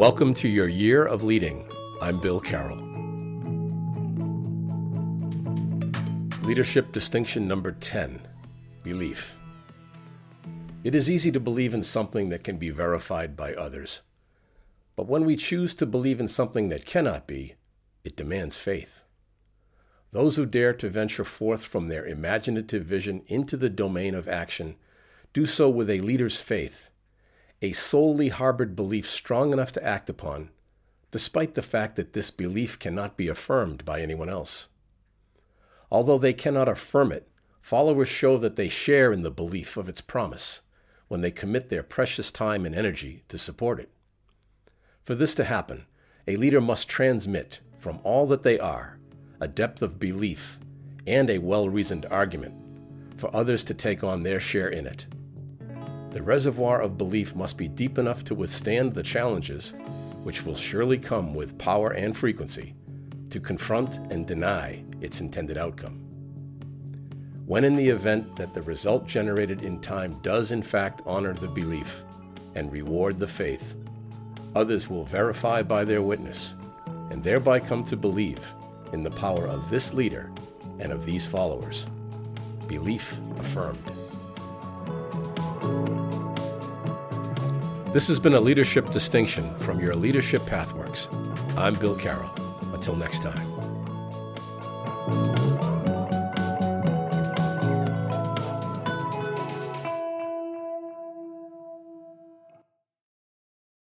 Welcome to your year of leading. I'm Bill Carroll. Leadership distinction number 10 Belief. It is easy to believe in something that can be verified by others. But when we choose to believe in something that cannot be, it demands faith. Those who dare to venture forth from their imaginative vision into the domain of action do so with a leader's faith, a solely harbored belief strong enough to act upon, despite the fact that this belief cannot be affirmed by anyone else. Although they cannot affirm it, followers show that they share in the belief of its promise when they commit their precious time and energy to support it. For this to happen, a leader must transmit from all that they are a depth of belief and a well reasoned argument for others to take on their share in it. The reservoir of belief must be deep enough to withstand the challenges, which will surely come with power and frequency, to confront and deny its intended outcome. When in the event that the result generated in time does in fact honor the belief and reward the faith, others will verify by their witness and thereby come to believe in the power of this leader and of these followers. Belief affirmed. This has been a leadership distinction from your Leadership Pathworks. I'm Bill Carroll. Until next time.